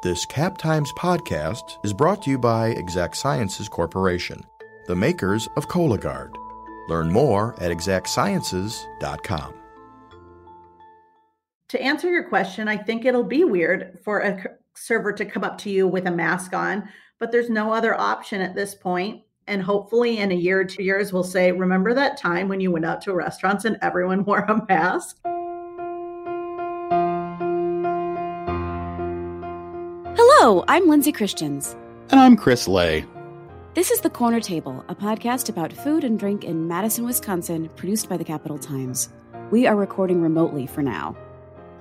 This Cap Times podcast is brought to you by Exact Sciences Corporation, the makers of Cologuard. Learn more at exactsciences.com. To answer your question, I think it'll be weird for a server to come up to you with a mask on, but there's no other option at this point. And hopefully, in a year or two years, we'll say, Remember that time when you went out to restaurants and everyone wore a mask? Hello, I'm Lindsay Christians. And I'm Chris Lay. This is The Corner Table, a podcast about food and drink in Madison, Wisconsin, produced by the Capital Times. We are recording remotely for now.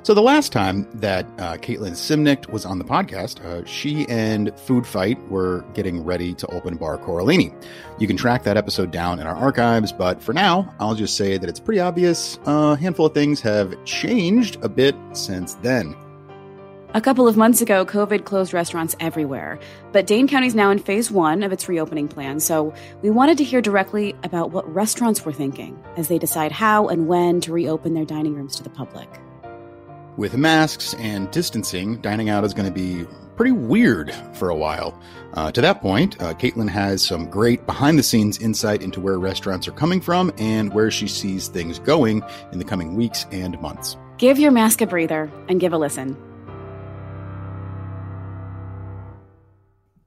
So, the last time that uh, Caitlin Suemnicht was on the podcast, uh, she and Food Fight were getting ready to open Bar Corallini. You can track that episode down in our archives, but for now, I'll just say that it's pretty obvious a handful of things have changed a bit since then. A couple of months ago, COVID closed restaurants everywhere, but Dane County is now in phase one of its reopening plan, so we wanted to hear directly about what restaurants were thinking as they decide how and when to reopen their dining rooms to the public. With masks and distancing, dining out is going to be pretty weird for a while. Uh, to that point, uh, Caitlin has some great behind the scenes insight into where restaurants are coming from and where she sees things going in the coming weeks and months. Give your mask a breather and give a listen.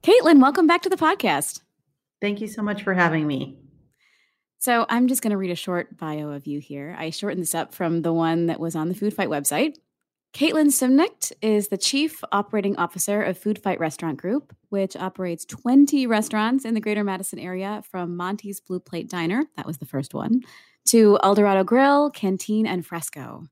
Caitlin, welcome back to the podcast. Thank you so much for having me. So, I'm just going to read a short bio of you here. I shortened this up from the one that was on the Food Fight website. Caitlin Suemnicht is the Chief Operating Officer of Food Fight Restaurant Group, which operates 20 restaurants in the greater Madison area from Monty's Blue Plate Diner, that was the first one, to Eldorado Grill, Canteen, and Fresco.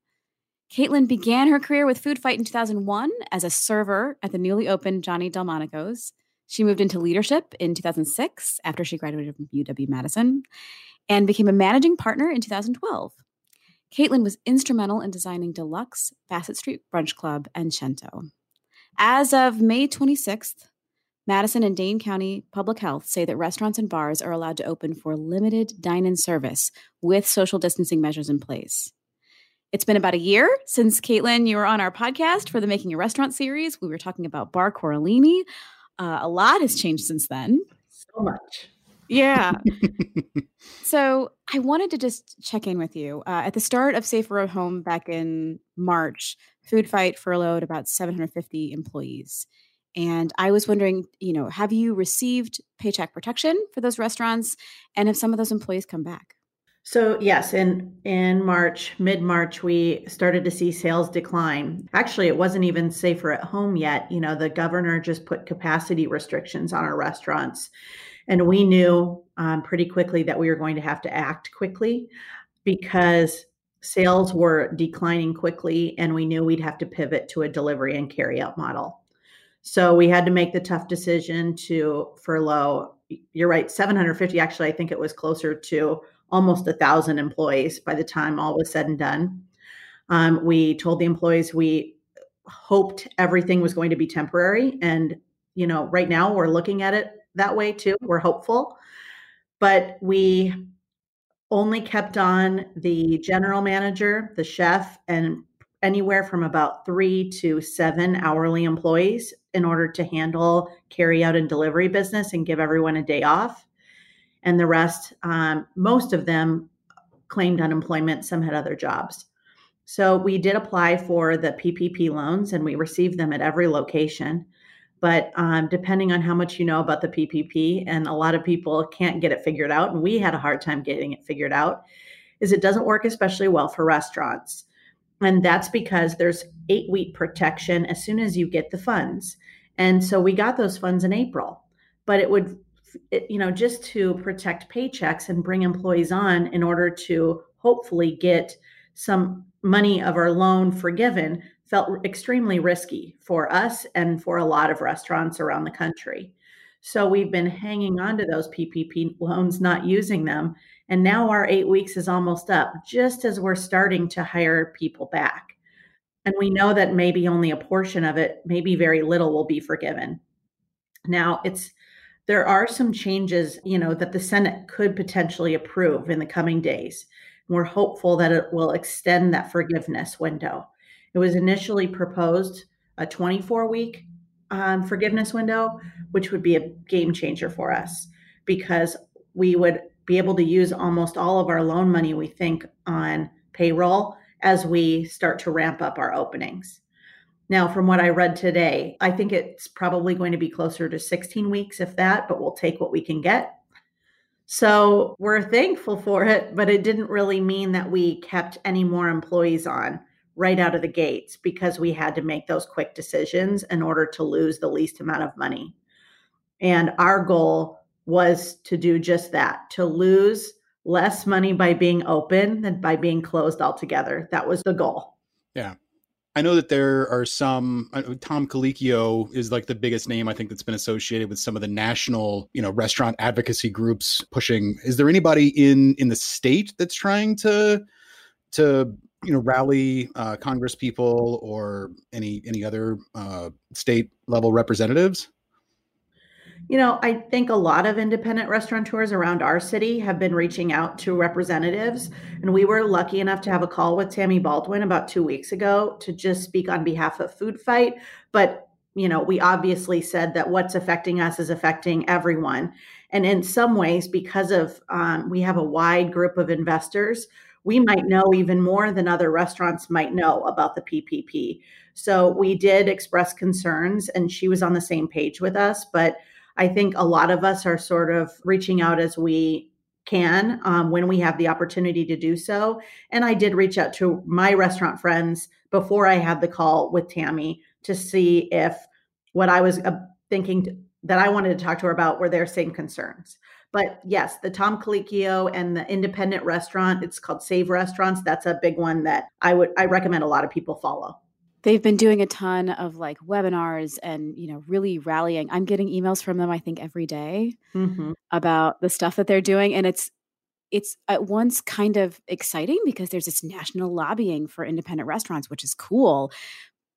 Caitlin began her career with Food Fight in 2001 as a server at the newly opened Johnny Delmonico's. She moved into leadership in 2006 after she graduated from UW Madison and became a managing partner in 2012. Caitlin was instrumental in designing Deluxe, Bassett Street Brunch Club, and Cento. As of May 26th, Madison and Dane County Public Health say that restaurants and bars are allowed to open for limited dine in service with social distancing measures in place. It's been about a year since Caitlin, you were on our podcast for the Making a Restaurant series. We were talking about Bar Corallini. Uh, a lot has changed since then. So much. Yeah. so I wanted to just check in with you. Uh, at the start of Safer at Home back in March, Food Fight furloughed about 750 employees. And I was wondering, you know, have you received paycheck protection for those restaurants? And have some of those employees come back? So yes, in in March, mid March, we started to see sales decline. Actually, it wasn't even safer at home yet. You know, the governor just put capacity restrictions on our restaurants, and we knew um, pretty quickly that we were going to have to act quickly because sales were declining quickly, and we knew we'd have to pivot to a delivery and carry out model. So we had to make the tough decision to furlough. You're right, 750. Actually, I think it was closer to almost a thousand employees by the time all was said and done. Um, we told the employees we hoped everything was going to be temporary. And, you know, right now we're looking at it that way too. We're hopeful. But we only kept on the general manager, the chef, and anywhere from about three to seven hourly employees in order to handle carry out and delivery business and give everyone a day off and the rest, um, most of them claimed unemployment. Some had other jobs. So we did apply for the PPP loans and we received them at every location. But um, depending on how much you know about the PPP, and a lot of people can't get it figured out, and we had a hard time getting it figured out, is it doesn't work especially well for restaurants. And that's because there's eight week protection as soon as you get the funds. And so we got those funds in April, but it would you know, just to protect paychecks and bring employees on in order to hopefully get some money of our loan forgiven felt extremely risky for us and for a lot of restaurants around the country. So we've been hanging on to those PPP loans, not using them. And now our eight weeks is almost up, just as we're starting to hire people back. And we know that maybe only a portion of it, maybe very little, will be forgiven. Now, it's there are some changes, you know, that the Senate could potentially approve in the coming days. We're hopeful that it will extend that forgiveness window. It was initially proposed a 24 week um, forgiveness window, which would be a game changer for us because we would be able to use almost all of our loan money, we think, on payroll as we start to ramp up our openings. Now, from what I read today, I think it's probably going to be closer to 16 weeks, if that, but we'll take what we can get. So we're thankful for it, but it didn't really mean that we kept any more employees on right out of the gates because we had to make those quick decisions in order to lose the least amount of money. And our goal was to do just that to lose less money by being open than by being closed altogether. That was the goal. Yeah. I know that there are some. Tom Colicchio is like the biggest name I think that's been associated with some of the national, you know, restaurant advocacy groups pushing. Is there anybody in in the state that's trying to to you know rally uh, Congress people or any any other uh, state level representatives? You know, I think a lot of independent restaurateurs around our city have been reaching out to representatives. And we were lucky enough to have a call with Tammy Baldwin about two weeks ago to just speak on behalf of Food Fight. But, you know, we obviously said that what's affecting us is affecting everyone. And in some ways, because of um, we have a wide group of investors, we might know even more than other restaurants might know about the PPP. So we did express concerns, and she was on the same page with us. But I think a lot of us are sort of reaching out as we can um, when we have the opportunity to do so. And I did reach out to my restaurant friends before I had the call with Tammy to see if what I was uh, thinking that I wanted to talk to her about were their same concerns. But yes, the Tom Colicchio and the independent restaurant, it's called Save Restaurants. That's a big one that I would I recommend a lot of people follow they've been doing a ton of like webinars and you know really rallying. I'm getting emails from them i think every day mm-hmm. about the stuff that they're doing and it's it's at once kind of exciting because there's this national lobbying for independent restaurants which is cool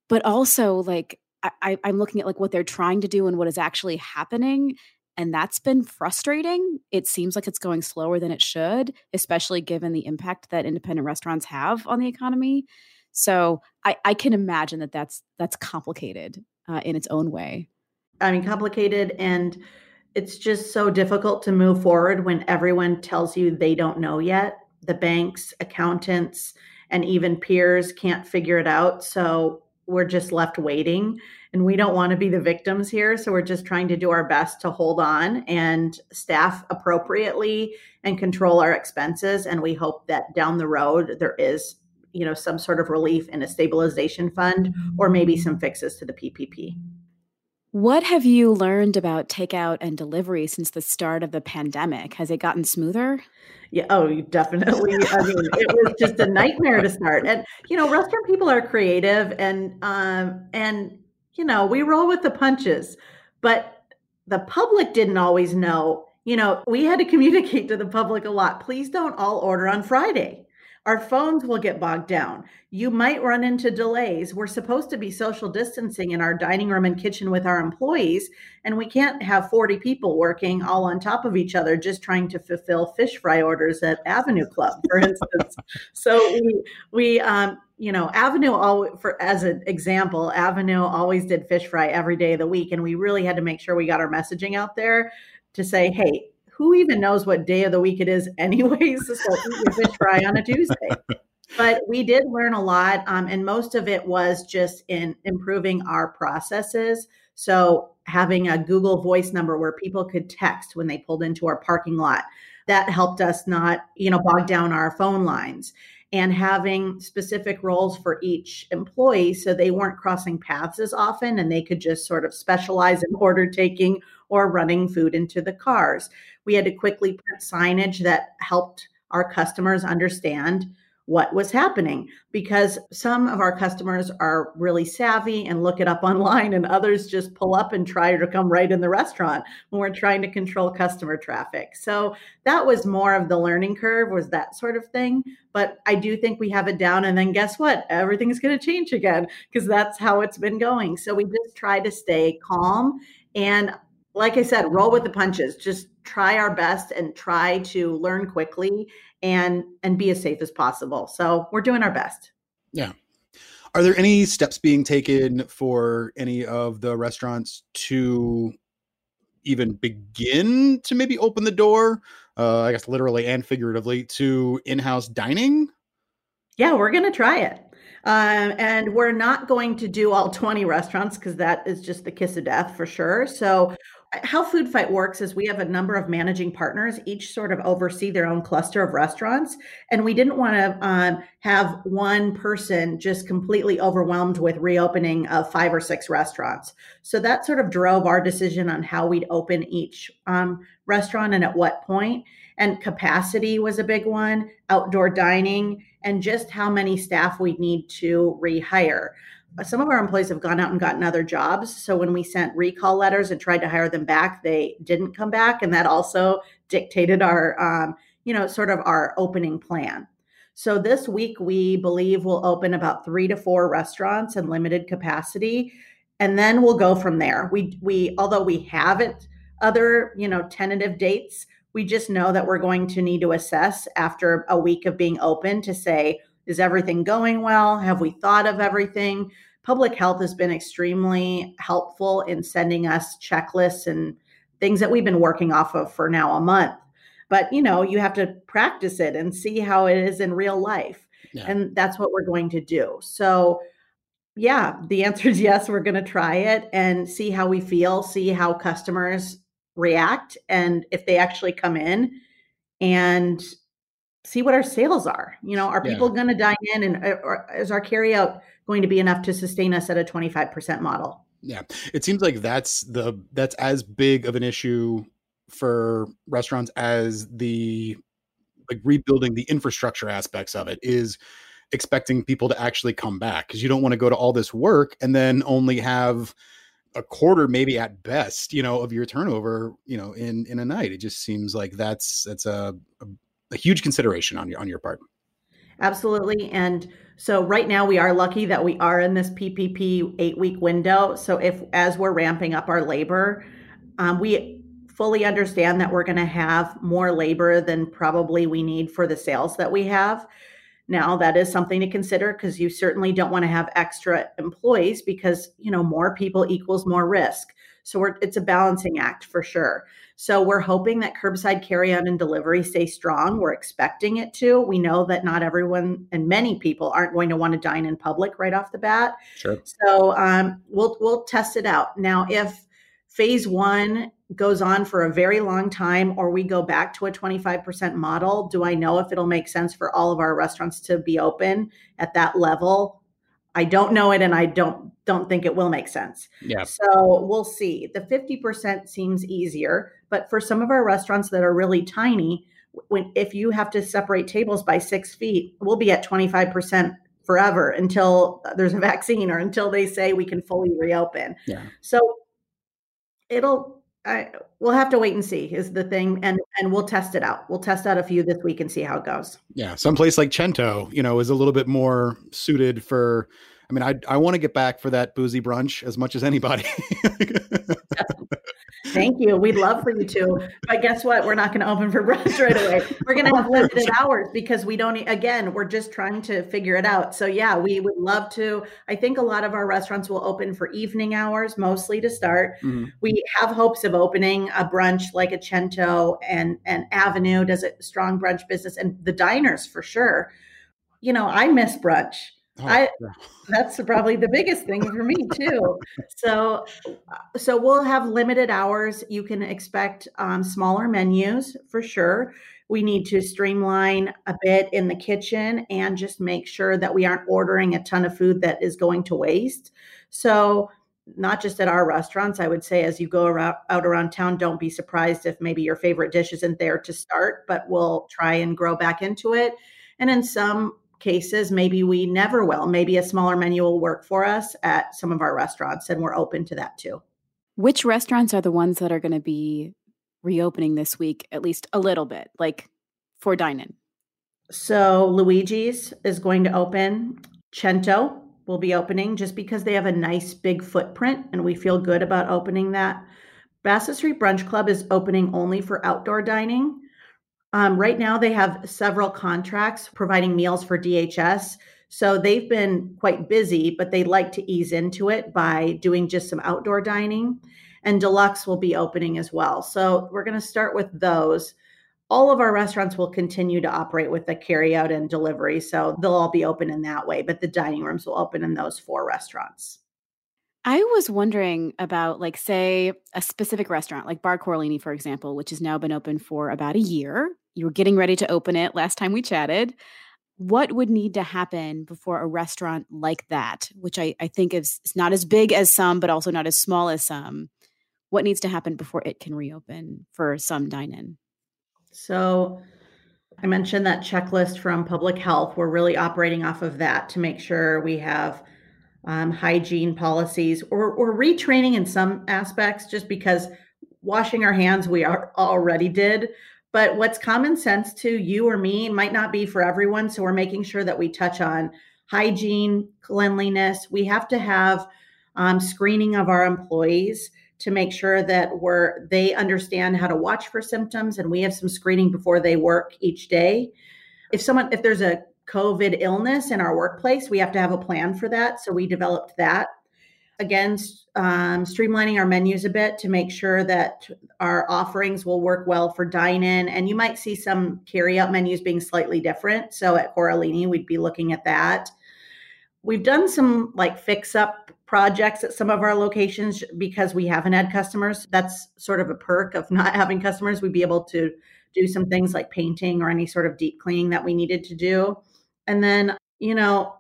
but also like I, i'm looking at like what they're trying to do and what is actually happening and that's been frustrating. It seems like it's going slower than it should especially given the impact that independent restaurants have on the economy so I, I can imagine that that's that's complicated uh, in its own way. I mean, complicated, and it's just so difficult to move forward when everyone tells you they don't know yet. The banks, accountants, and even peers can't figure it out. So we're just left waiting and we don't want to be the victims here so we're just trying to do our best to hold on and staff appropriately and control our expenses and we hope that down the road there is you know some sort of relief in a stabilization fund or maybe some fixes to the PPP. What have you learned about takeout and delivery since the start of the pandemic? Has it gotten smoother? Yeah, oh, definitely. I mean, it was just a nightmare to start. And you know, restaurant people are creative and um and you know, we roll with the punches. But the public didn't always know. You know, we had to communicate to the public a lot. Please don't all order on Friday our phones will get bogged down. You might run into delays. We're supposed to be social distancing in our dining room and kitchen with our employees, and we can't have 40 people working all on top of each other just trying to fulfill fish fry orders at Avenue Club, for instance. so we, we um, you know, Avenue all for as an example, Avenue always did fish fry every day of the week, and we really had to make sure we got our messaging out there to say, hey, who even knows what day of the week it is anyways so eat your fish fry on a tuesday. But we did learn a lot um, and most of it was just in improving our processes. So having a google voice number where people could text when they pulled into our parking lot that helped us not you know bog down our phone lines. And having specific roles for each employee so they weren't crossing paths as often and they could just sort of specialize in order taking or running food into the cars. We had to quickly print signage that helped our customers understand what was happening because some of our customers are really savvy and look it up online and others just pull up and try to come right in the restaurant when we're trying to control customer traffic. So that was more of the learning curve was that sort of thing. But i do think we have it down and then guess what? Everything's going to change again because that's how it's been going. So we just try to stay calm and like I said, roll with the punches. Just try our best and try to learn quickly and and be as safe as possible. So we're doing our best. Yeah. Are there any steps being taken for any of the restaurants to even begin to maybe open the door? Uh, I guess literally and figuratively to in-house dining. Yeah, we're going to try it. Um, and we're not going to do all 20 restaurants because that is just the kiss of death for sure. So how Food Fight works is we have a number of managing partners, each sort of oversee their own cluster of restaurants. And we didn't want to um, have one person just completely overwhelmed with reopening of five or six restaurants. So that sort of drove our decision on how we'd open each um, restaurant and at what point. And capacity was a big one, outdoor dining, and just how many staff we'd need to rehire some of our employees have gone out and gotten other jobs. So when we sent recall letters and tried to hire them back, they didn't come back, and that also dictated our, um, you know, sort of our opening plan. So this week we believe we'll open about three to four restaurants in limited capacity, and then we'll go from there. We we although we have it other you know tentative dates, we just know that we're going to need to assess after a week of being open to say is everything going well? Have we thought of everything? Public health has been extremely helpful in sending us checklists and things that we've been working off of for now a month. But you know, you have to practice it and see how it is in real life. Yeah. And that's what we're going to do. So yeah, the answer is yes, we're going to try it and see how we feel, see how customers react and if they actually come in and see what our sales are. You know, are people going to dine in and uh, or is our carryout going to be enough to sustain us at a 25% model? Yeah. It seems like that's the that's as big of an issue for restaurants as the like rebuilding the infrastructure aspects of it is expecting people to actually come back because you don't want to go to all this work and then only have a quarter maybe at best you know of your turnover you know in in a night it just seems like that's that's a, a a huge consideration on your on your part. Absolutely. And so right now we are lucky that we are in this PPP eight week window. So if as we're ramping up our labor, um, we fully understand that we're going to have more labor than probably we need for the sales that we have. Now that is something to consider because you certainly don't want to have extra employees because you know more people equals more risk. So it's a balancing act for sure. So we're hoping that curbside carryout and delivery stay strong. We're expecting it to. We know that not everyone and many people aren't going to want to dine in public right off the bat. Sure. So um, we'll we'll test it out. Now, if phase one goes on for a very long time or we go back to a 25% model do i know if it'll make sense for all of our restaurants to be open at that level I don't know it and I don't don't think it will make sense. Yeah. So we'll see. The 50% seems easier, but for some of our restaurants that are really tiny, when if you have to separate tables by six feet, we'll be at 25% forever until uh, there's a vaccine or until they say we can fully reopen. Yeah. So it'll I, we'll have to wait and see is the thing and and we'll test it out. We'll test out a few this week and see how it goes. Yeah some place like cento you know is a little bit more suited for i mean i i want to get back for that boozy brunch as much as anybody Thank you. We'd love for you to. But guess what? We're not going to open for brunch right away. We're going to have limited hours because we don't, again, we're just trying to figure it out. So, yeah, we would love to. I think a lot of our restaurants will open for evening hours, mostly to start. Mm-hmm. We have hopes of opening a brunch like a Cento and, and Avenue does a strong brunch business and the diners for sure. You know, I miss brunch. Oh, I that's probably the biggest thing for me too. So so we'll have limited hours. You can expect um, smaller menus for sure. We need to streamline a bit in the kitchen and just make sure that we aren't ordering a ton of food that is going to waste. So not just at our restaurants, I would say as you go around, out around town, don't be surprised if maybe your favorite dish isn't there to start, but we'll try and grow back into it. And in some cases, maybe we never will. Maybe a smaller menu will work for us at some of our restaurants, and we're open to that too. Which restaurants are the ones that are going to be reopening this week, at least a little bit, like for dine in? So, Luigi's is going to open. Cento will be opening just because they have a nice big footprint, and we feel good about opening that. Bassett Street Brunch Club is opening only for outdoor dining. Um, right now, they have several contracts providing meals for DHS. So they've been quite busy, but they like to ease into it by doing just some outdoor dining. And Deluxe will be opening as well. So we're going to start with those. All of our restaurants will continue to operate with the carry out and delivery. So they'll all be open in that way, but the dining rooms will open in those four restaurants. I was wondering about, like, say, a specific restaurant, like Bar Corallini, for example, which has now been open for about a year. You were getting ready to open it last time we chatted what would need to happen before a restaurant like that, which I, I think is, is not as big as some, but also not as small as some, what needs to happen before it can reopen for some dine in? So I mentioned that checklist from public health. We're really operating off of that to make sure we have um, hygiene policies or, or retraining in some aspects, just because washing our hands we are already did but what's common sense to you or me might not be for everyone. So we're making sure that we touch on hygiene, cleanliness. We have to have um, screening of our employees to make sure that we're they understand how to watch for symptoms and we have some screening before they work each day if someone if there's a covid illness in our workplace we have to have a plan for that so we developed that again um, streamlining our menus a bit to make sure that our offerings will work well for dine in and you might see some carry out menus being slightly different. So at corallini we'd be looking at that. We've done some like fix up projects at some of our locations because we haven't had customers. That's sort of a perk of not having customers. We'd be able to do some things like painting or any sort of deep cleaning that we needed to do. And then you know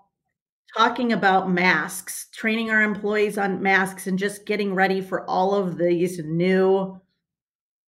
talking about masks, training our employees on masks, and just getting ready for all of these new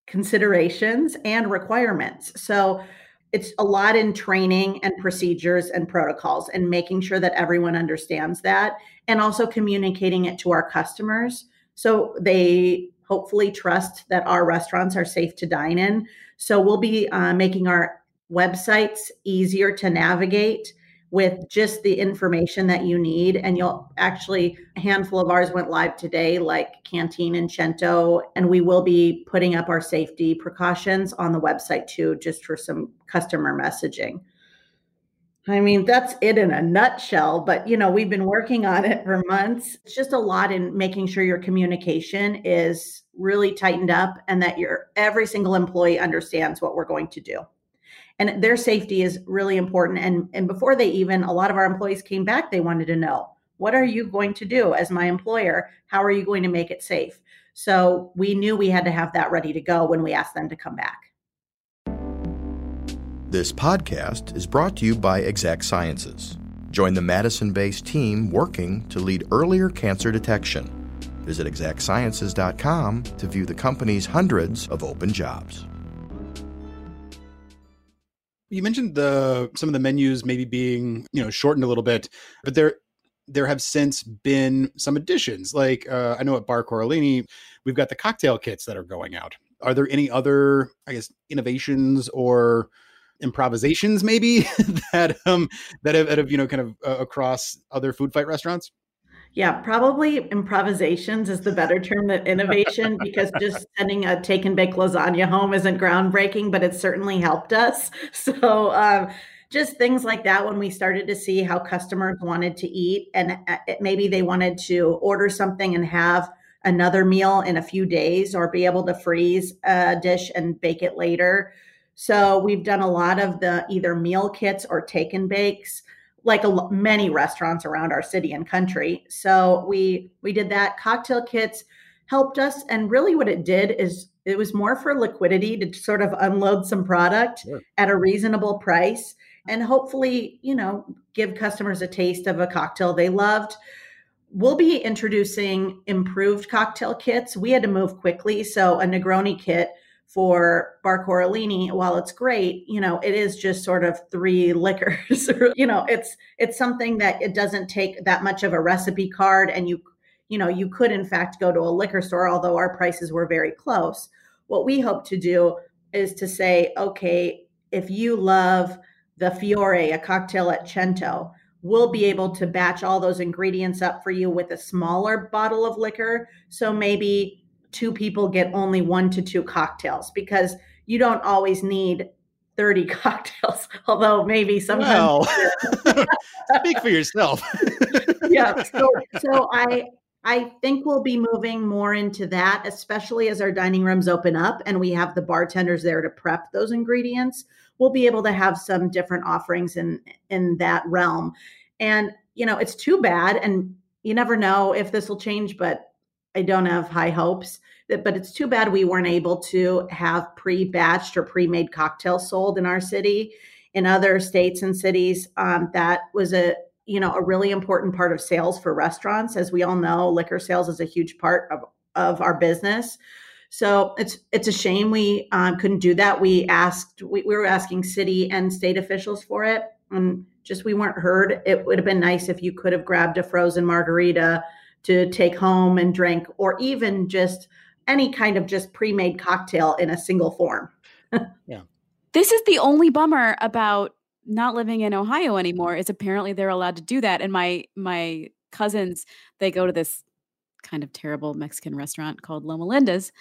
considerations and requirements. So it's a lot in training and procedures and protocols and making sure that everyone understands that and also communicating it to our customers so they hopefully trust that our restaurants are safe to dine in. So we'll be uh, making our websites easier to navigate with just the information that you need. And you'll actually, a handful of ours went live today, like Canteen and Cento, and we will be putting up our safety precautions on the website too, just for some customer messaging. I mean, that's it in a nutshell, but you know, we've been working on it for months. It's just a lot in making sure your communication is really tightened up and that your every single employee understands what we're going to do and their safety is really important. And and before they even a lot of our employees came back they wanted to know what are you going to do as my employer? How are you going to make it safe? So we knew we had to have that ready to go when we asked them to come back. This podcast is brought to you by exact sciences. Join the madison-based team working to lead earlier cancer detection. Visit exactsciences.com to view the company's hundreds of open jobs you mentioned the some of the menus maybe being you know shortened a little bit, but there there have since been some additions. Like uh, I know at Bar Corallini, we've got the cocktail kits that are going out. Are there any other, I guess, innovations or improvisations maybe that um that have, that have you know kind of uh, across other food fight restaurants? Yeah, probably improvisations is the better term than innovation because just sending a take and bake lasagna home isn't groundbreaking, but it certainly helped us. So, um, just things like that when we started to see how customers wanted to eat and uh, maybe they wanted to order something and have another meal in a few days or be able to freeze a dish and bake it later. So, we've done a lot of the either meal kits or take and bakes like a, many restaurants around our city and country. So we we did that. Cocktail kits helped us, and really what it did is it was more for liquidity to sort of unload some product sure. at a reasonable price, and hopefully, you know, give customers a taste of a cocktail they loved. We'll be introducing improved cocktail kits. We had to move quickly, so a Negroni kit for Bar Corallini, while it's great, you know, it is just sort of three liquors. you know, it's it's something that it doesn't take that much of a recipe card, and you you know you could in fact go to a liquor store, although our prices were very close. What we hope to do is to say, okay, if you love the Fiore, a cocktail at Cento, we'll be able to batch all those ingredients up for you with a smaller bottle of liquor. So maybe two people get only one to two cocktails because you don't always need 30 cocktails, although maybe sometimes. Well, speak for yourself. yeah. So, so I, I think we'll be moving more into that, especially as our dining rooms open up and we have the bartenders there to prep those ingredients. We'll be able to have some different offerings in in that realm. And you know, it's too bad and you never know if this will change, but I don't have high hopes. But it's too bad we weren't able to have pre-batched or pre-made cocktails sold in our city. In other states and cities, um, that was a you know a really important part of sales for restaurants. As we all know, liquor sales is a huge part of of our business. So it's it's a shame we um, couldn't do that. We asked we, we were asking city and state officials for it, and just we weren't heard. It would have been nice if you could have grabbed a frozen margarita to take home and drink, or even just any kind of just pre-made cocktail in a single form. yeah. This is the only bummer about not living in Ohio anymore is apparently they're allowed to do that and my my cousins they go to this kind of terrible Mexican restaurant called Loma Linda's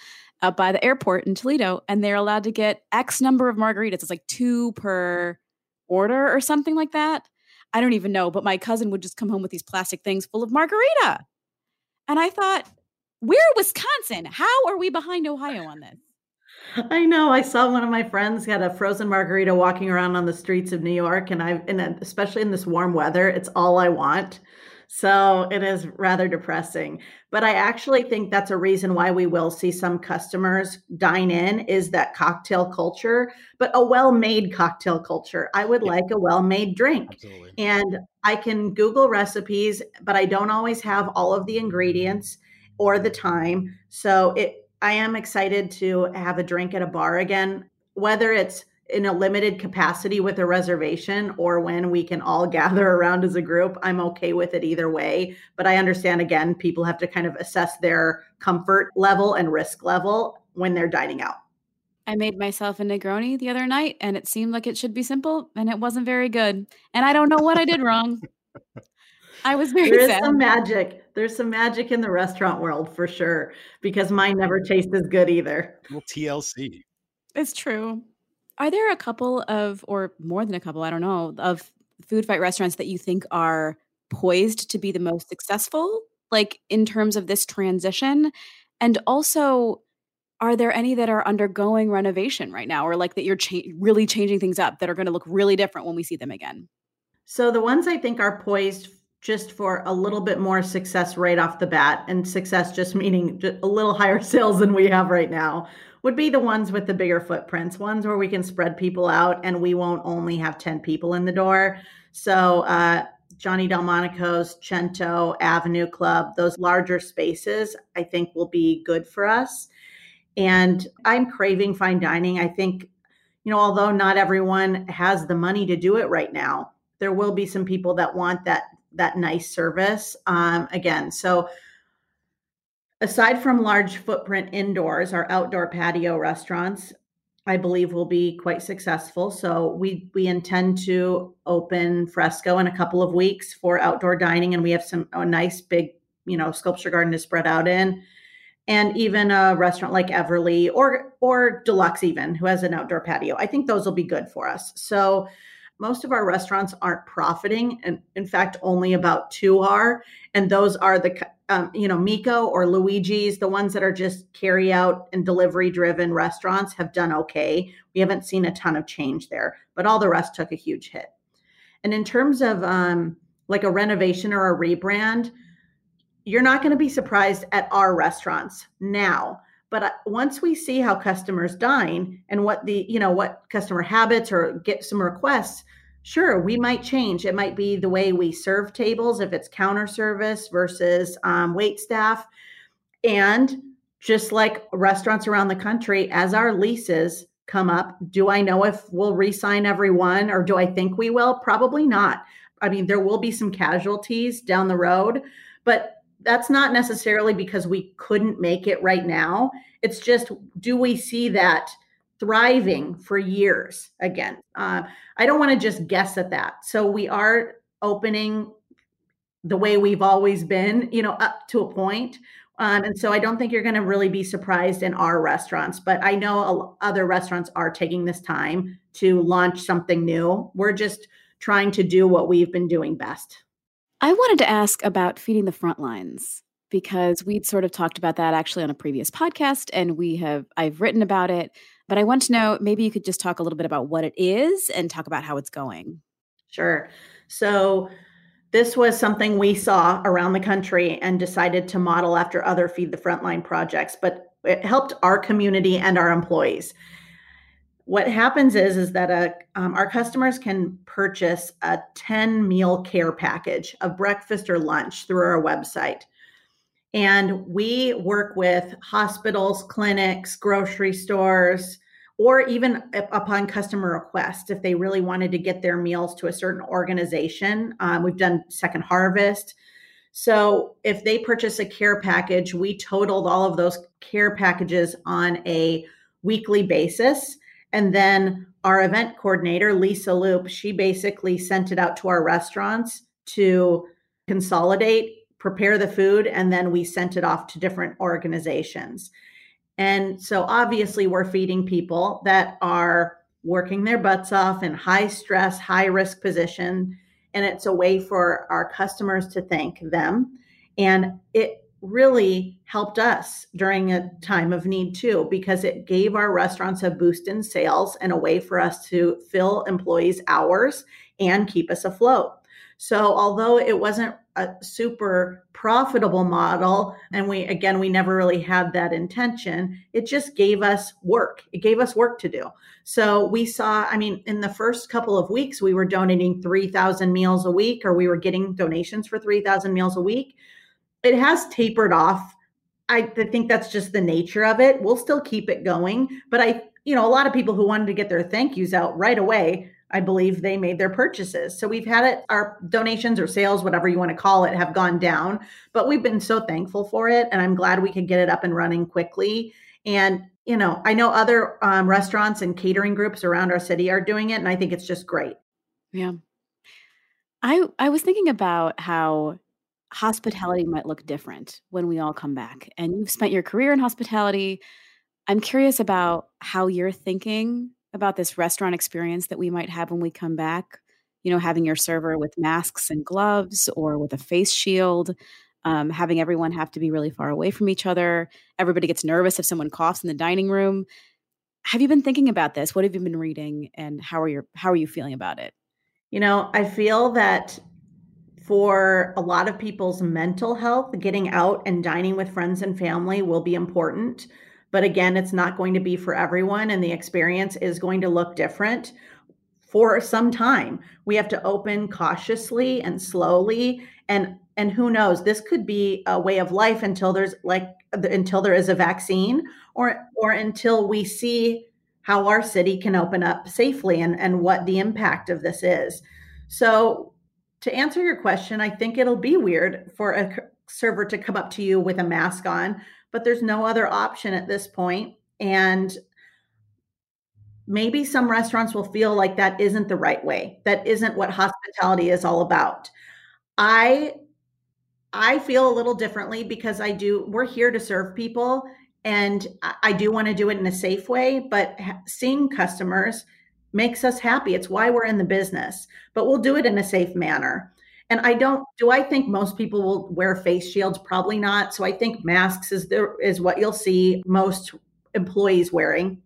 up by the airport in Toledo and they're allowed to get X number of margaritas it's like 2 per order or something like that I don't even know but my cousin would just come home with these plastic things full of margarita and I thought, we're Wisconsin. How are we behind Ohio on this? I know. I saw one of my friends had a frozen margarita walking around on the streets of New York, and I, and especially in this warm weather, it's all I want. So it is rather depressing. But I actually think that's a reason why we will see some customers dine in is that cocktail culture, but a well-made cocktail culture. I would yeah. like a well-made drink. Absolutely. And I can Google recipes, but I don't always have all of the ingredients or the time. So it I am excited to have a drink at a bar again, whether it's in a limited capacity with a reservation or when we can all gather around as a group, I'm okay with it either way. But I understand again, people have to kind of assess their comfort level and risk level when they're dining out. I made myself a Negroni the other night and it seemed like it should be simple and it wasn't very good. And I don't know what I did wrong. I was very There's sad. some magic. There's some magic in the restaurant world for sure because mine never tastes as good either. Well, TLC. It's true. Are there a couple of, or more than a couple, I don't know, of food fight restaurants that you think are poised to be the most successful, like in terms of this transition? And also, are there any that are undergoing renovation right now, or like that you're cha- really changing things up that are going to look really different when we see them again? So, the ones I think are poised just for a little bit more success right off the bat, and success just meaning a little higher sales than we have right now, would be the ones with the bigger footprints, ones where we can spread people out and we won't only have 10 people in the door. So, uh, Johnny Delmonico's, Cento, Avenue Club, those larger spaces, I think will be good for us. And I'm craving fine dining. I think, you know, although not everyone has the money to do it right now, there will be some people that want that that nice service. Um, again, so Aside from large footprint indoors, our outdoor patio restaurants, I believe, will be quite successful. So we we intend to open Fresco in a couple of weeks for outdoor dining, and we have some a nice big you know sculpture garden to spread out in, and even a restaurant like Everly or or Deluxe even who has an outdoor patio. I think those will be good for us. So most of our restaurants aren't profiting and in fact only about two are and those are the um, you know Miko or luigi's the ones that are just carry out and delivery driven restaurants have done okay. We haven't seen a ton of change there but all the rest took a huge hit. And in terms of um, like a renovation or a rebrand you're not going to be surprised at our restaurants now but uh, once we see how customers dine and what the you know what customer habits or get some requests sure we might change. It might be the way we serve tables if it's counter service versus um, wait staff. And just like restaurants around the country as our leases come up do i know if we'll re-sign everyone or do i think we will? Probably not. I mean there will be some casualties down the road but that's not necessarily because we couldn't make it right now. It's just, do we see that thriving for years again? Uh, I don't want to just guess at that. So we are opening the way we've always been, you know, up to a point. Um, and so I don't think you're going to really be surprised in our restaurants, but I know other restaurants are taking this time to launch something new. We're just trying to do what we've been doing best. I wanted to ask about feeding the front lines because we'd sort of talked about that actually on a previous podcast and we have I've written about it, but I want to know maybe you could just talk a little bit about what it is and talk about how it's going. Sure. So this was something we saw around the country and decided to model after other Feed the Frontline projects, but it helped our community and our employees. What happens is is that a, uh, um, our customers can purchase a 10 meal care package of breakfast or lunch through our website. And we work with hospitals, clinics, grocery stores, or even upon customer request, if they really wanted to get their meals to a certain organization. Um, we've done Second Harvest. So if they purchase a care package, we totaled all of those care packages on a weekly basis. And then our event coordinator, Lisa Loop, she basically sent it out to our restaurants to consolidate, prepare the food, and then we sent it off to different organizations. And so obviously, we're feeding people that are working their butts off in high stress, high risk position. And it's a way for our customers to thank them. And it really helped us during a time of need too, because it gave our restaurants a boost in sales and a way for us to fill employees' hours and keep us afloat. So, although it wasn't a super profitable model, and we again, we never really had that intention, it just gave us work. It gave us work to do. So, we saw, I mean, in the first couple of weeks, we were donating 3,000 meals a week, or we were getting donations for 3,000 meals a week. It has tapered off. I think that's just the nature of it. We'll still keep it going, but I, you know, a lot of people who wanted to get their thank yous out right away I believe they made their purchases. So we've had it, our donations or sales, whatever you want to call it, have gone down, but we've been so thankful for it. And I'm glad we could get it up and running quickly. And, you know, I know other um, restaurants and catering groups around our city are doing it. And I think it's just great. Yeah. I, I was thinking about how hospitality might look different when we all come back. And you've spent your career in hospitality. I'm curious about how you're thinking about this restaurant experience that we might have when we come back? You know, having your server with masks and gloves or with a face shield, um, having everyone have to be really far away from each other. Everybody gets nervous if someone coughs in the dining room. Have you been thinking about this? What have you been reading, and how are your how are you feeling about it? You know, I feel that for a lot of people's mental health, getting out and dining with friends and family will be important. But again, it's not going to be for everyone, and the experience is going to look different for some time. We have to open cautiously and slowly, and and who knows, this could be a way of life until there's like until there is a vaccine, or or until we see how our city can open up safely and and what the impact of this is. So to answer your question, I think it'll be weird for a server to come up to you with a mask on but there's no other option at this point. And maybe some restaurants will feel like that isn't the right way. That isn't what hospitality is all about. I I feel a little differently because I do we're here to serve people and I do want to do it in a safe way, but seeing customers makes us happy. It's why we're in the business, but we'll do it in a safe manner. And I don't do I think most people will wear face shields? Probably not. So I think masks is there is what you'll see most employees wearing.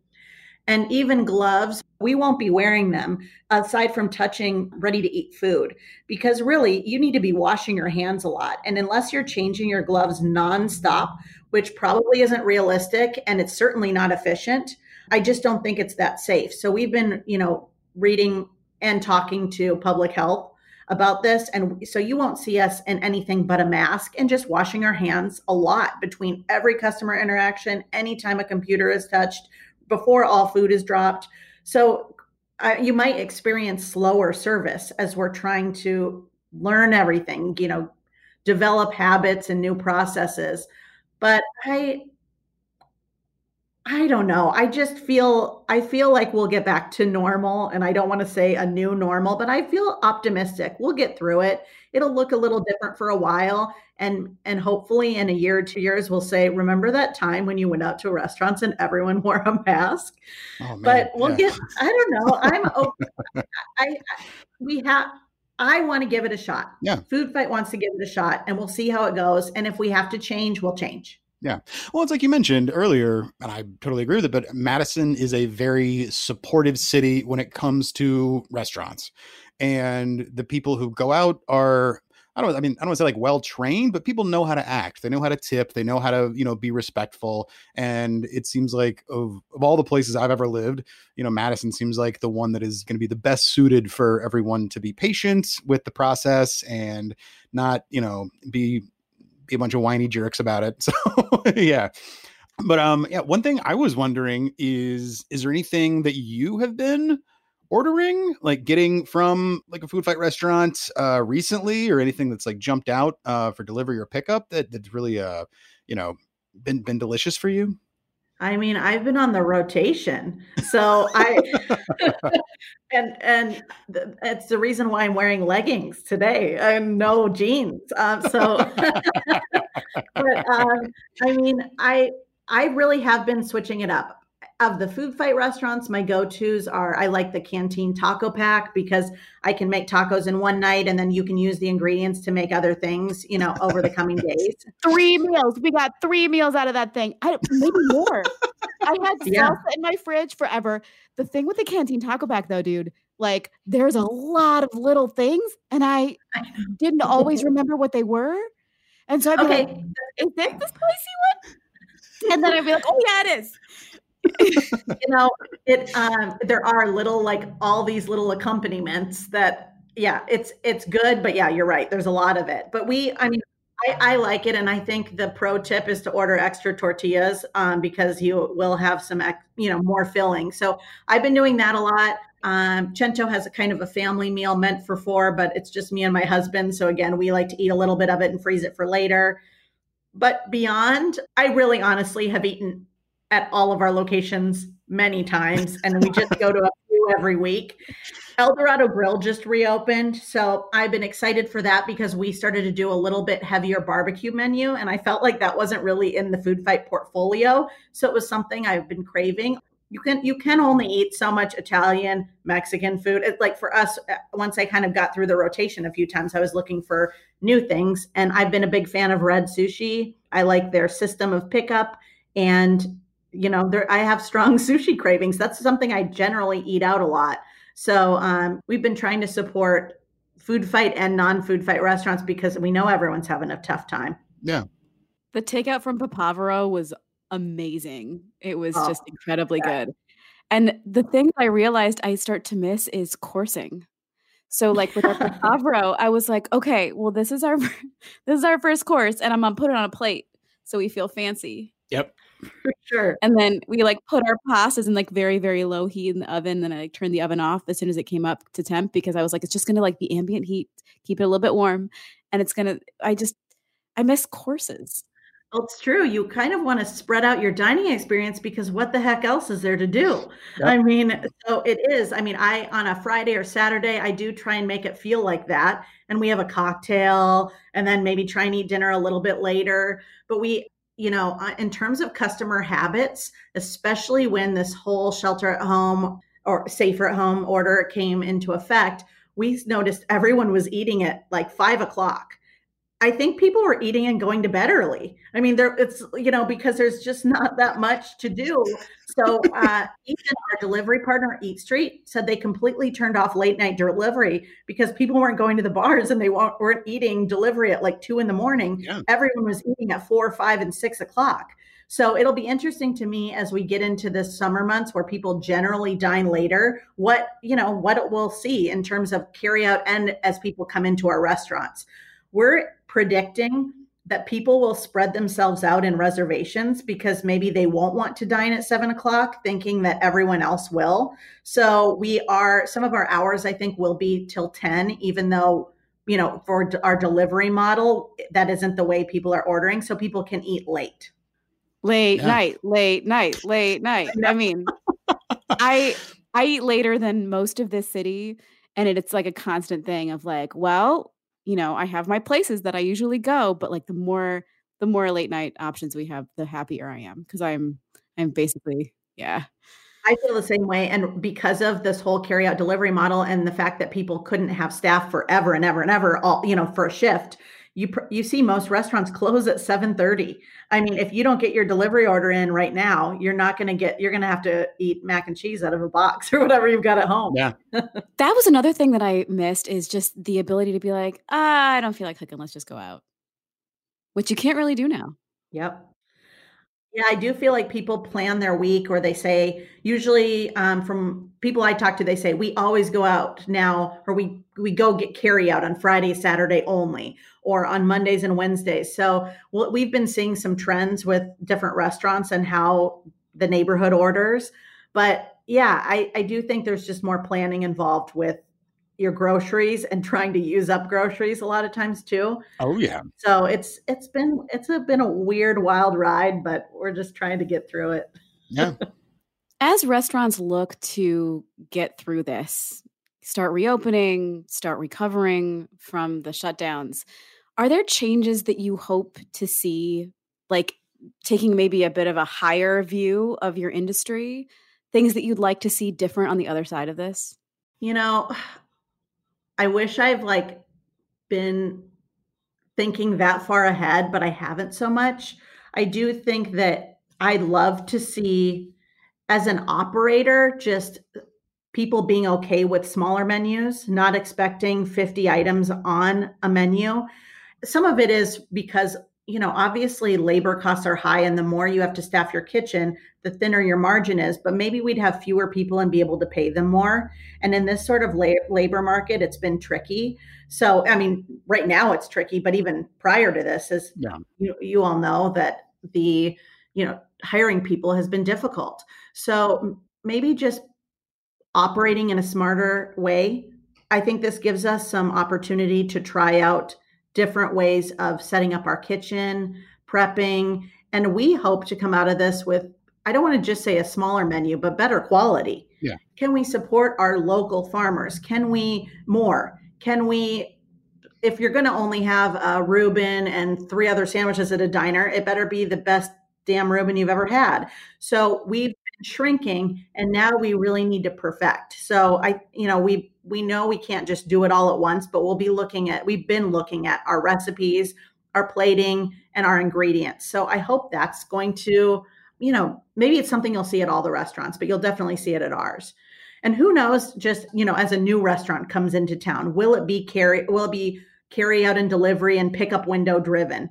And even gloves, we won't be wearing them aside from touching ready to eat food because really you need to be washing your hands a lot. And unless you're changing your gloves nonstop, which probably isn't realistic and it's certainly not efficient, I just don't think it's that safe. So we've been, you know, reading and talking to public health about this. And so you won't see us in anything but a mask and just washing our hands a lot between every customer interaction, anytime a computer is touched, before all food is dropped. So uh, you might experience slower service as we're trying to learn everything, you know, develop habits and new processes. But I, I don't know. I just feel I feel like we'll get back to normal and I don't want to say a new normal, but I feel optimistic. We'll get through it. It'll look a little different for a while and and hopefully in a year or two years we'll say remember that time when you went out to restaurants and everyone wore a mask. Oh, but we'll yeah. get I don't know. I'm open. I, I we have I want to give it a shot. Yeah. Food Fight wants to give it a shot and we'll see how it goes and if we have to change, we'll change. Yeah. Well, it's like you mentioned earlier, and I totally agree with it, but Madison is a very supportive city when it comes to restaurants. And the people who go out are I don't I mean I don't want to say like well trained, but people know how to act. They know how to tip, they know how to, you know, be respectful. And it seems like of, of all the places I've ever lived, you know, Madison seems like the one that is going to be the best suited for everyone to be patient with the process and not, you know, be be a bunch of whiny jerks about it. So yeah. But um yeah, one thing I was wondering is is there anything that you have been ordering like getting from like a food fight restaurant uh recently or anything that's like jumped out uh for delivery or pickup that that's really uh you know been been delicious for you? I mean, I've been on the rotation. So I and and it's the reason why I'm wearing leggings today and no jeans. Um, so but um, I mean, I I really have been switching it up of the food fight restaurants, my go-tos are I like the canteen taco pack because I can make tacos in one night and then you can use the ingredients to make other things, you know, over the coming days. three meals. We got three meals out of that thing. I, maybe more. I had yeah. salsa in my fridge forever. The thing with the canteen taco pack though, dude, like there's a lot of little things and I didn't always remember what they were. And so I'd be okay. like, is this the spicy one? And then I'd be like, oh yeah, it is. you know, it um there are little like all these little accompaniments that yeah, it's it's good, but yeah, you're right. There's a lot of it. But we I mean I, I like it, and I think the pro tip is to order extra tortillas um, because you will have some, you know, more filling. So I've been doing that a lot. Um, Cento has a kind of a family meal meant for four, but it's just me and my husband. So again, we like to eat a little bit of it and freeze it for later. But beyond, I really honestly have eaten at all of our locations many times, and we just go to a few every week. Eldorado Grill just reopened, so I've been excited for that because we started to do a little bit heavier barbecue menu, and I felt like that wasn't really in the food fight portfolio. So it was something I've been craving. You can you can only eat so much Italian, Mexican food. It, like for us, uh, once I kind of got through the rotation a few times, I was looking for new things, and I've been a big fan of Red Sushi. I like their system of pickup and you know, there I have strong sushi cravings. That's something I generally eat out a lot. So um, we've been trying to support food fight and non-food fight restaurants because we know everyone's having a tough time. Yeah. The takeout from Papavero was amazing. It was oh, just incredibly yeah. good. And the thing I realized I start to miss is coursing. So like with Papavero, I was like, okay, well this is our this is our first course and I'm gonna put it on a plate so we feel fancy. Yep. For sure. And then we like put our pastas in like very, very low heat in the oven. Then I like turned the oven off as soon as it came up to temp because I was like, it's just gonna like be ambient heat, keep it a little bit warm. And it's gonna I just I miss courses. Well, it's true. You kind of want to spread out your dining experience because what the heck else is there to do? Yep. I mean, so it is. I mean, I on a Friday or Saturday, I do try and make it feel like that. And we have a cocktail and then maybe try and eat dinner a little bit later. But we you know, uh, in terms of customer habits, especially when this whole shelter at home or safer at home order came into effect, we noticed everyone was eating at like five o'clock. I think people were eating and going to bed early. I mean, there it's you know because there's just not that much to do. So uh, even our delivery partner, EatStreet, said they completely turned off late night delivery because people weren't going to the bars and they weren't, weren't eating delivery at like two in the morning. Yeah. Everyone was eating at four, five, and six o'clock. So it'll be interesting to me as we get into the summer months where people generally dine later, what, you know, what we'll see in terms of carry out and as people come into our restaurants. We're predicting that people will spread themselves out in reservations because maybe they won't want to dine at seven o'clock, thinking that everyone else will. So we are some of our hours, I think, will be till 10, even though you know for our delivery model that isn't the way people are ordering so people can eat late late yeah. night, late night, late night. I mean, I I eat later than most of this city, and it, it's like a constant thing of like, well, you know, I have my places that I usually go, but like the more the more late night options we have, the happier I am because I'm I'm basically yeah. I feel the same way. And because of this whole carry out delivery model and the fact that people couldn't have staff forever and ever and ever, all, you know, for a shift, you you see most restaurants close at 7:30. I mean, if you don't get your delivery order in right now, you're not going to get you're going to have to eat mac and cheese out of a box or whatever you've got at home. Yeah. that was another thing that I missed is just the ability to be like, ah, I don't feel like cooking, let's just go out. Which you can't really do now. Yep. Yeah, I do feel like people plan their week or they say, usually um, from people I talk to, they say, we always go out now, or we, we go get carry out on Friday, Saturday only, or on Mondays and Wednesdays. So well, we've been seeing some trends with different restaurants and how the neighborhood orders. But yeah, I, I do think there's just more planning involved with your groceries and trying to use up groceries a lot of times too. Oh yeah. So it's it's been it's a, been a weird wild ride, but we're just trying to get through it. Yeah. As restaurants look to get through this, start reopening, start recovering from the shutdowns, are there changes that you hope to see like taking maybe a bit of a higher view of your industry? Things that you'd like to see different on the other side of this? You know, I wish I've like been thinking that far ahead, but I haven't so much. I do think that I'd love to see as an operator just people being okay with smaller menus, not expecting 50 items on a menu. Some of it is because you know, obviously labor costs are high, and the more you have to staff your kitchen, the thinner your margin is. But maybe we'd have fewer people and be able to pay them more. And in this sort of la- labor market, it's been tricky. So, I mean, right now it's tricky, but even prior to this, as yeah. you, you all know, that the you know hiring people has been difficult. So maybe just operating in a smarter way. I think this gives us some opportunity to try out different ways of setting up our kitchen, prepping, and we hope to come out of this with I don't want to just say a smaller menu, but better quality. Yeah. Can we support our local farmers? Can we more? Can we if you're going to only have a Reuben and three other sandwiches at a diner, it better be the best damn Reuben you've ever had. So we've been shrinking and now we really need to perfect. So I, you know, we we know we can't just do it all at once, but we'll be looking at, we've been looking at our recipes, our plating, and our ingredients. So I hope that's going to, you know, maybe it's something you'll see at all the restaurants, but you'll definitely see it at ours. And who knows, just, you know, as a new restaurant comes into town, will it be carry, will it be carry out and delivery and pickup window driven?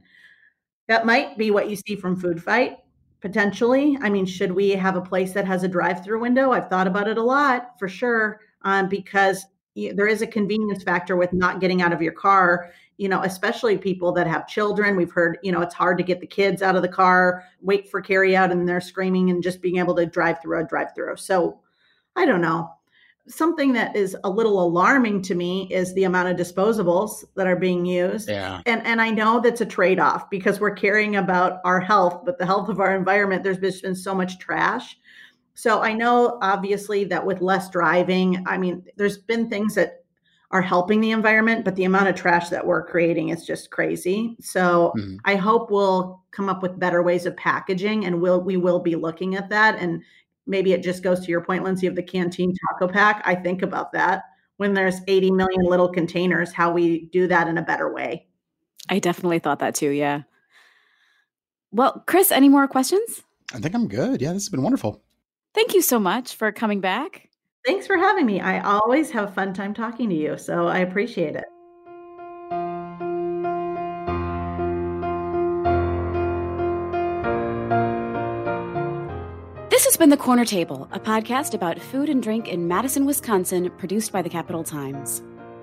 That might be what you see from Food Fight potentially. I mean, should we have a place that has a drive through window? I've thought about it a lot for sure um, because there is a convenience factor with not getting out of your car you know especially people that have children. We've heard you know it's hard to get the kids out of the car wait for carry out and they're screaming and just being able to drive through a drive through. So i don't know. Something that is a little alarming to me is the amount of disposables that are being used. Yeah. And and i know that's a trade-off because we're caring about our health but the health of our environment there's been so much trash so I know obviously that with less driving, I mean, there's been things that are helping the environment, but the amount of trash that we're creating is just crazy. So mm-hmm. I hope we'll come up with better ways of packaging and we'll we will be looking at that. And maybe it just goes to your point, Lindsay, of the canteen taco pack. I think about that when there's 80 million little containers, how we do that in a better way. I definitely thought that too, yeah. Well, Chris, any more questions? I think I'm good. Yeah, this has been wonderful. Thank you so much for coming back. Thanks for having me. I always have a fun time talking to you, so I appreciate it. This has been The Corner Table, a podcast about food and drink in Madison, Wisconsin, produced by the Capital Times.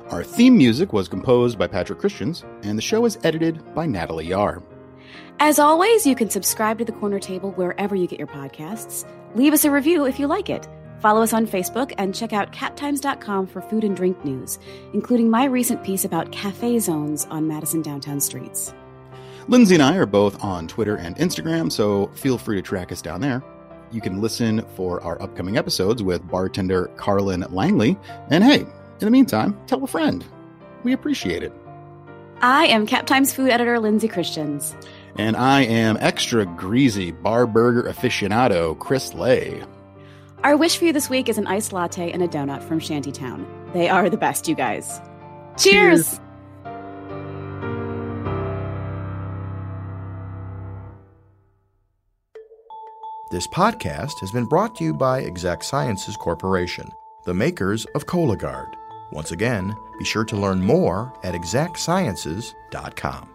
Our theme music was composed by Patrick Christians, and the show is edited by Natalie Yahr. As always, you can subscribe to The Corner Table wherever you get your podcasts. Leave us a review if you like it. Follow us on Facebook and check out captimes.com for food and drink news, including my recent piece about cafe zones on Madison downtown streets. Lindsay and I are both on Twitter and Instagram, so feel free to track us down there. You can listen for our upcoming episodes with bartender Carlin Langley. And hey, in the meantime, tell a friend. We appreciate it. I am Cap Times food editor Lindsay Christians. And I am extra greasy bar burger aficionado Chris Lay. Our wish for you this week is an iced latte and a donut from Shantytown. They are the best, you guys. Cheers. Cheers. This podcast has been brought to you by Exact Sciences Corporation, the makers of Cologuard. Once again, be sure to learn more at exactsciences.com.